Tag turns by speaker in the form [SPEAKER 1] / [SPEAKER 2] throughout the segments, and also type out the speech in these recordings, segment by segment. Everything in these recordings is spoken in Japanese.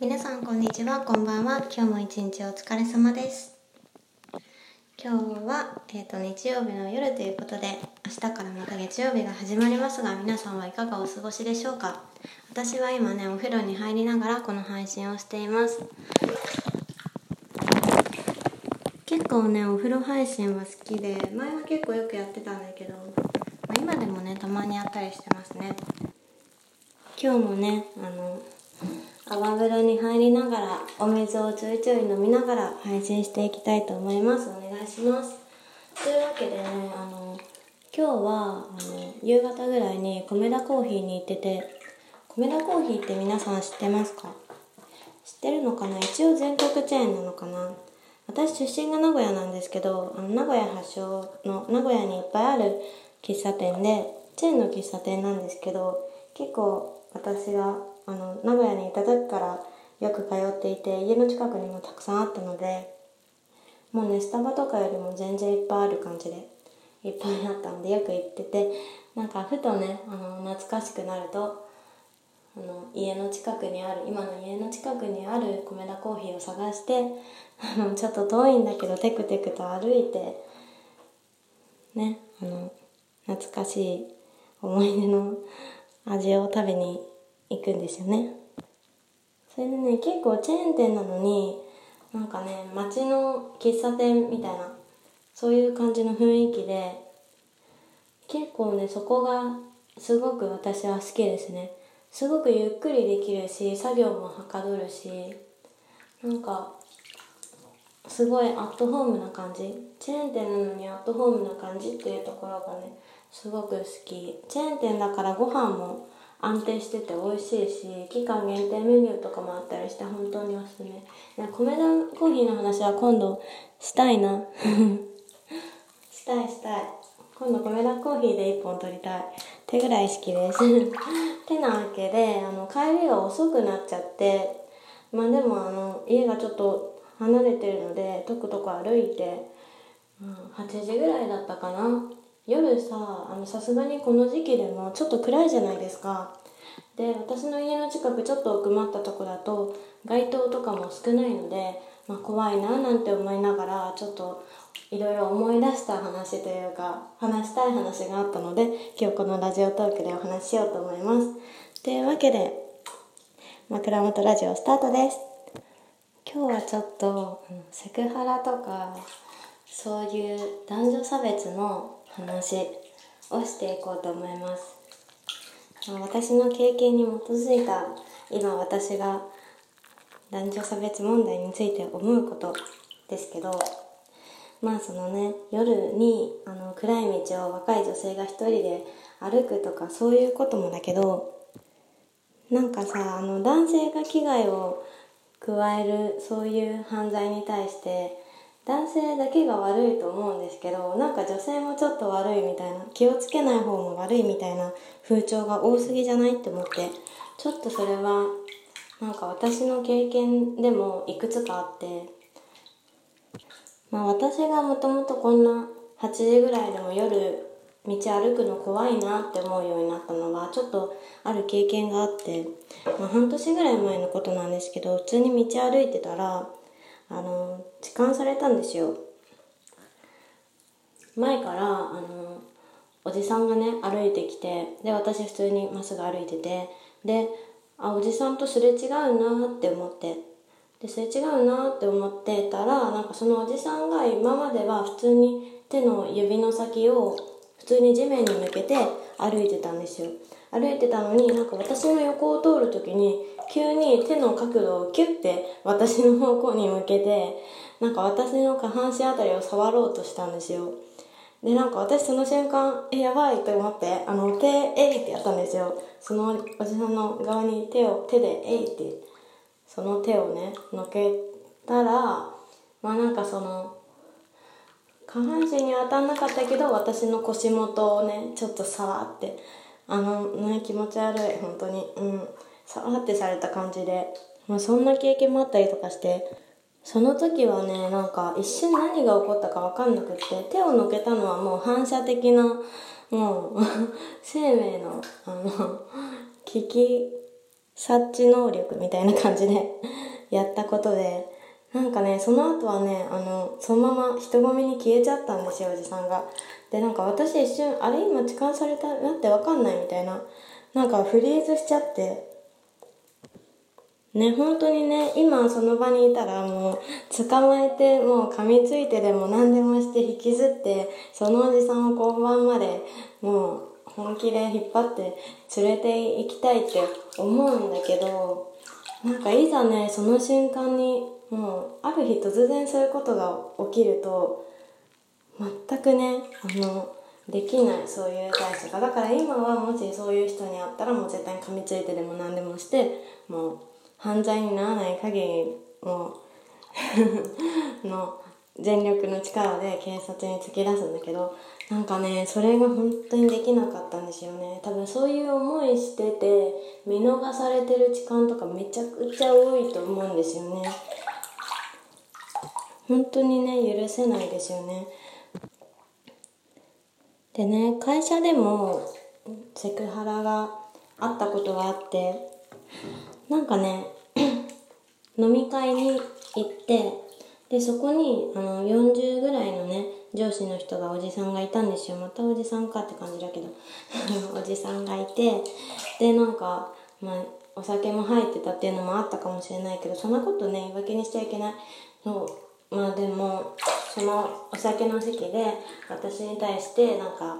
[SPEAKER 1] 皆さんこんにちは。こんばんは。今日も一日お疲れ様です。今日は、えーと、日曜日の夜ということで明日からまた月曜日が始まりますが皆さんはいかがお過ごしでしょうか。私は今ねお風呂に入りながらこの配信をしています。結構ねお風呂配信は好きで前は結構よくやってたんだけど、まあ、今でもねたまにやったりしてますね。今日もねあの泡風呂に入りながらお水をちょいちょい飲みながら配信していきたいと思います。お願いします。というわけでねあの今日はあの夕方ぐらいに米田コーヒーに行ってて米田コーヒーって皆さん知ってますか？知ってるのかな？一応全国チェーンなのかな？私出身が名古屋なんですけどあの名古屋発祥の名古屋にいっぱいある喫茶店でチェーンの喫茶店なんですけど結構私があの名古屋にいた時からよく通っていて家の近くにもたくさんあったのでもうねスタバとかよりも全然いっぱいある感じでいっぱいあったんでよく行っててなんかふとねあの懐かしくなるとあの家の近くにある今の家の近くにある米田コーヒーを探してあのちょっと遠いんだけどテクテクと歩いてねあの懐かしい思い出の味を食べに行くんですよね。それでね結構チェーン店なのになんかね街の喫茶店みたいなそういう感じの雰囲気で結構ねそこがすごく私は好きですね。すごくゆっくりできるし作業もはかどるしなんかすごいアットホームな感じ。チェーン店なのにアットホームな感じっていうところがねすごく好き。チェーン店だからご飯も安定してて美味しいし期間限定メニューとかもあったりして本当におすすめ。米田コーヒーの話は今度したいな。したいしたい。今度米田コーヒーで1本取りたい。ってぐらい好きです。てなわけであの帰りが遅くなっちゃってまあでもあの家がちょっと離れてるのでとくとく歩いて、うん、8時ぐらいだったかな。夜ささすがにこの時期でもちょっと暗いじゃないですかで私の家の近くちょっと奥まったとこだと街灯とかも少ないので、まあ、怖いななんて思いながらちょっといろいろ思い出した話というか話したい話があったので今日このラジオトークでお話ししようと思います。というわけで枕元ラジオスタートです。今日はちょっとセクハラとかそういう男女差別の話をしていこうと思います。私の経験に基づいた今私が男女差別問題について思うことですけどまあそのね夜にあの暗い道を若い女性が一人で歩くとかそういうこともだけどなんかさあの男性が危害を加えるそういう犯罪に対して男性だけが悪いと思うんですけどなんか女性もちょっと悪いみたいな気をつけない方も悪いみたいな風潮が多すぎじゃないって思ってちょっとそれはなんか私の経験でもいくつかあってまあ私がもともとこんな8時ぐらいでも夜道歩くの怖いなって思うようになったのはちょっとある経験があって、まあ、半年ぐらい前のことなんですけど普通に道歩いてたらあの痴漢されたんですよ。前からあのおじさんがね歩いてきてで私普通にまっすぐ歩いててであおじさんとすれ違うなって思ってですれ違うなって思ってたらなんかそのおじさんが今までは普通に手の指の先を普通に地面に向けて歩いてたんですよ。歩いてたのになんか私の横を通る時に急に手の角度をキュッて私の方向に向けてなんか私の下半身あたりを触ろうとしたんですよ。でなんか私その瞬間えやばいと思ってあの手えいってやったんですよ。そのおじさんの側に手を手でえいってその手をねのけたらまあなんかその下半身に当たんなかったけど私の腰元をねちょっと触ってあのね気持ち悪い本当に。うん。さらってされた感じで、まあ、そんな経験もあったりとかしてその時はねなんか一瞬何が起こったか分かんなくって手をのけたのはもう反射的なもう 生命のあの危機察知能力みたいな感じでやったことで、なんかね、その後はね、あの、そのまま人混みに消えちゃったんですよ、おじさんが。で、なんか私一瞬、あれ今痴漢されたなってわかんないみたいな、なんかフリーズしちゃって、ね、本当にね、今その場にいたらもう捕まえて、もう噛みついてでも何でもして引きずって、そのおじさんを交番までもう本気で引っ張って連れて行きたいって思うんだけど、なんかいざね、その瞬間にもうある日突然そういうことが起きると、全くね、あの、できないそういう対処が。だから今はもしそういう人に会ったらもう絶対に噛みついてでも何でもしてもう犯罪にならない限りもう の全力の力で警察に突き出すんだけどなんかねそれが本当にできなかったんですよね。多分そういう思いしてて見逃されてる時間とかめちゃくちゃ多いと思うんですよね。本当にね許せないですよね。でね会社でもセクハラがあったことがあってなんかね 飲み会に行ってでそこにあの40ぐらいのね上司の人がおじさんがいたんですよ。またおじさんかって感じだけど。おじさんがいてでなんかまあお酒も入ってたっていうのもあったかもしれないけどそんなことね言い訳にしちゃいけない。そう。まあでもそのお酒の席で私に対してなんか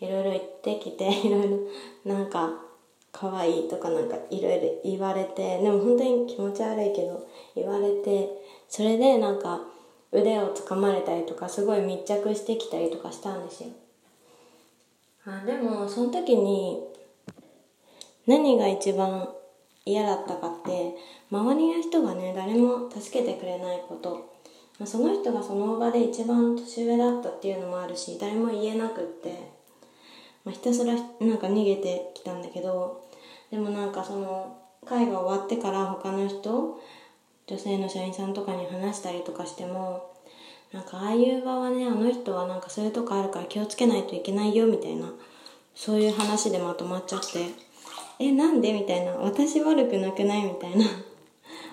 [SPEAKER 1] いろいろ言ってきていろいろなんか可愛いとかなんかいろいろ言われてでも本当に気持ち悪いけど言われてそれでなんか腕を掴まれたりとかすごい密着してきたりとかしたんですよ。あでもその時に何が一番嫌だったかって周りの人がね誰も助けてくれないこと、まあ、その人がその場で一番年上だったっていうのもあるし誰も言えなくって、まあ、ひたすらなんか逃げてきたんだけどでもなんかその会が終わってから他の人女性の社員さんとかに話したりとかしてもなんかああいう場はねあの人はなんかそういうとこあるから気をつけないといけないよみたいなそういう話でまとまっちゃってえなんでみたいな私悪くなくない？みたいな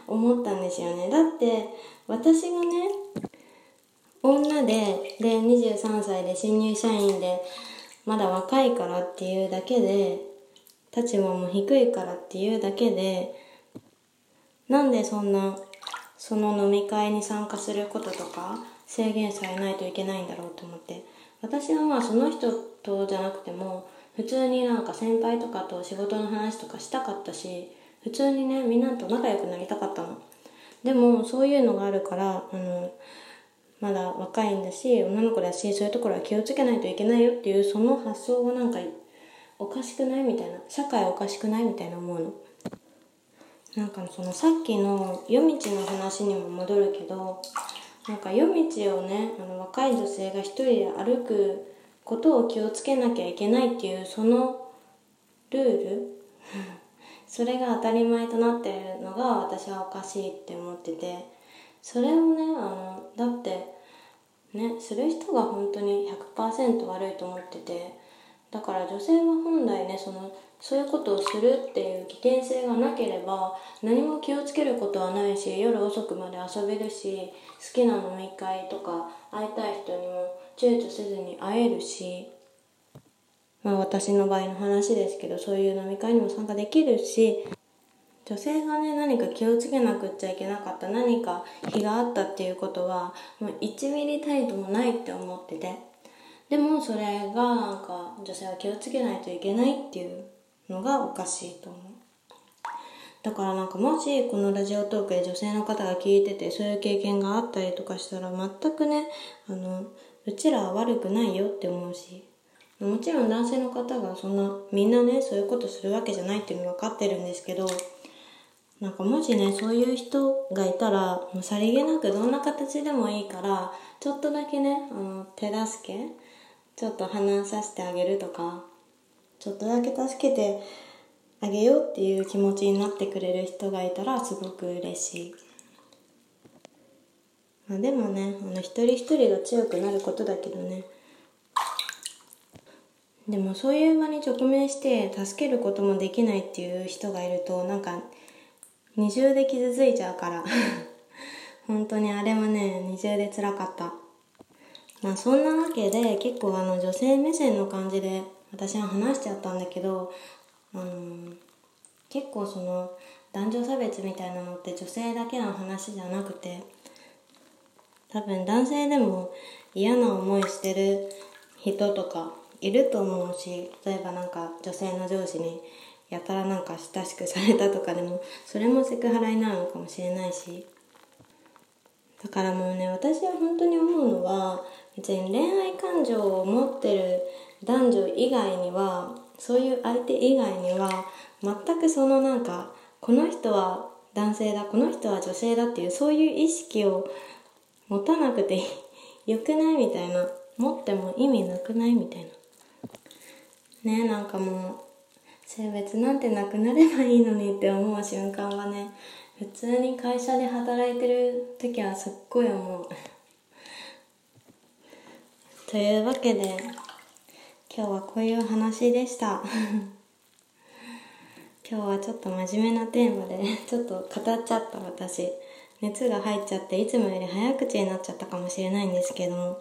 [SPEAKER 1] 思ったんですよね。だって私がね女でで23歳で新入社員でまだ若いからっていうだけで立場も低いからっていうだけでなんでそんなその飲み会に参加することとか制限されないといけないんだろうと思って。私はまあその人とじゃなくても普通になんか先輩とかと仕事の話とかしたかったし普通にねみんなと仲良くなりたかったの。でもそういうのがあるからあのまだ若いんだし女の子だしそういうところは気をつけないといけないよっていうその発想がなんかおかしくないみたいな社会おかしくないみたいな思うの。なんかそのさっきの夜道の話にも戻るけどなんか夜道をねあの若い女性が一人で歩くことを気をつけなきゃいけないっていうそのルール それが当たり前となってるのが私はおかしいって思っててそれをねあのだってねする人が本当に100%悪いと思っててだから女性は本来ねそのそういうことをするっていう危険性がなければ何も気をつけることはないし夜遅くまで遊べるし好きな飲み会とか会いたい人にも躊躇せずに会えるしまあ私の場合の話ですけどそういう飲み会にも参加できるし女性がね何か気をつけなくっちゃいけなかった何か日があったっていうことはもう1ミリたりともないって思ってて。でもそれがなんか女性は気をつけないといけないっていうのがおかしいと思う。だからなんかもしこのラジオトークで女性の方が聞いててそういう経験があったりとかしたら全くねあのうちらは悪くないよって思うし。もちろん男性の方がそんなみんなねそういうことするわけじゃないっていうの分かってるんですけどなんかもしねそういう人がいたらもうさりげなくどんな形でもいいからちょっとだけねあの手助けちょっと話させてあげるとかちょっとだけ助けてあげようっていう気持ちになってくれる人がいたらすごく嬉しい。まあ、でもねあの一人一人が強くなることだけどねでもそういう場に直面して助けることもできないっていう人がいるとなんか二重で傷ついちゃうから。本当にあれはね二重で辛かった。まあそんなわけで結構あの女性目線の感じで私は話しちゃったんだけどあの結構その男女差別みたいなのって女性だけの話じゃなくて多分男性でも嫌な思いしてる人とかいると思うし例えばなんか女性の上司にやたらなんか親しくされたとかでもそれもセクハラになるのかもしれないし。だからもうね私は本当に思うのは別に恋愛感情を持ってる男女以外にはそういう相手以外には全くそのなんかこの人は男性だこの人は女性だっていうそういう意識を持たなくてよ くないみたいな持っても意味なくないみたいな。ねなんかもう性別なんてなくなればいいのにって思う瞬間はね普通に会社で働いてる時はすっごい思う。というわけで今日はこういう話でした。今日はちょっと真面目なテーマでちょっと語っちゃった私。熱が入っちゃっていつもより早口になっちゃったかもしれないんですけども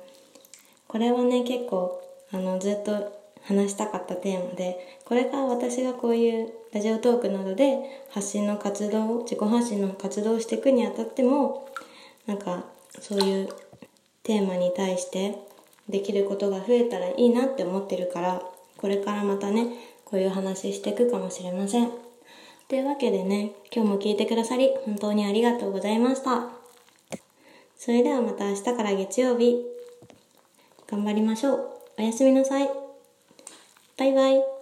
[SPEAKER 1] これはね結構あのずっと話したかったテーマでこれから私がこういうラジオトークなどで発信の活動自己発信の活動をしていくにあたってもなんかそういうテーマに対してできることが増えたらいいなって思ってるからこれからまたねこういう話していくかもしれません。というわけでね、今日も聞いてくださり本当にありがとうございました。それではまた明日から月曜日、頑張りましょう。おやすみなさい。バイバイ。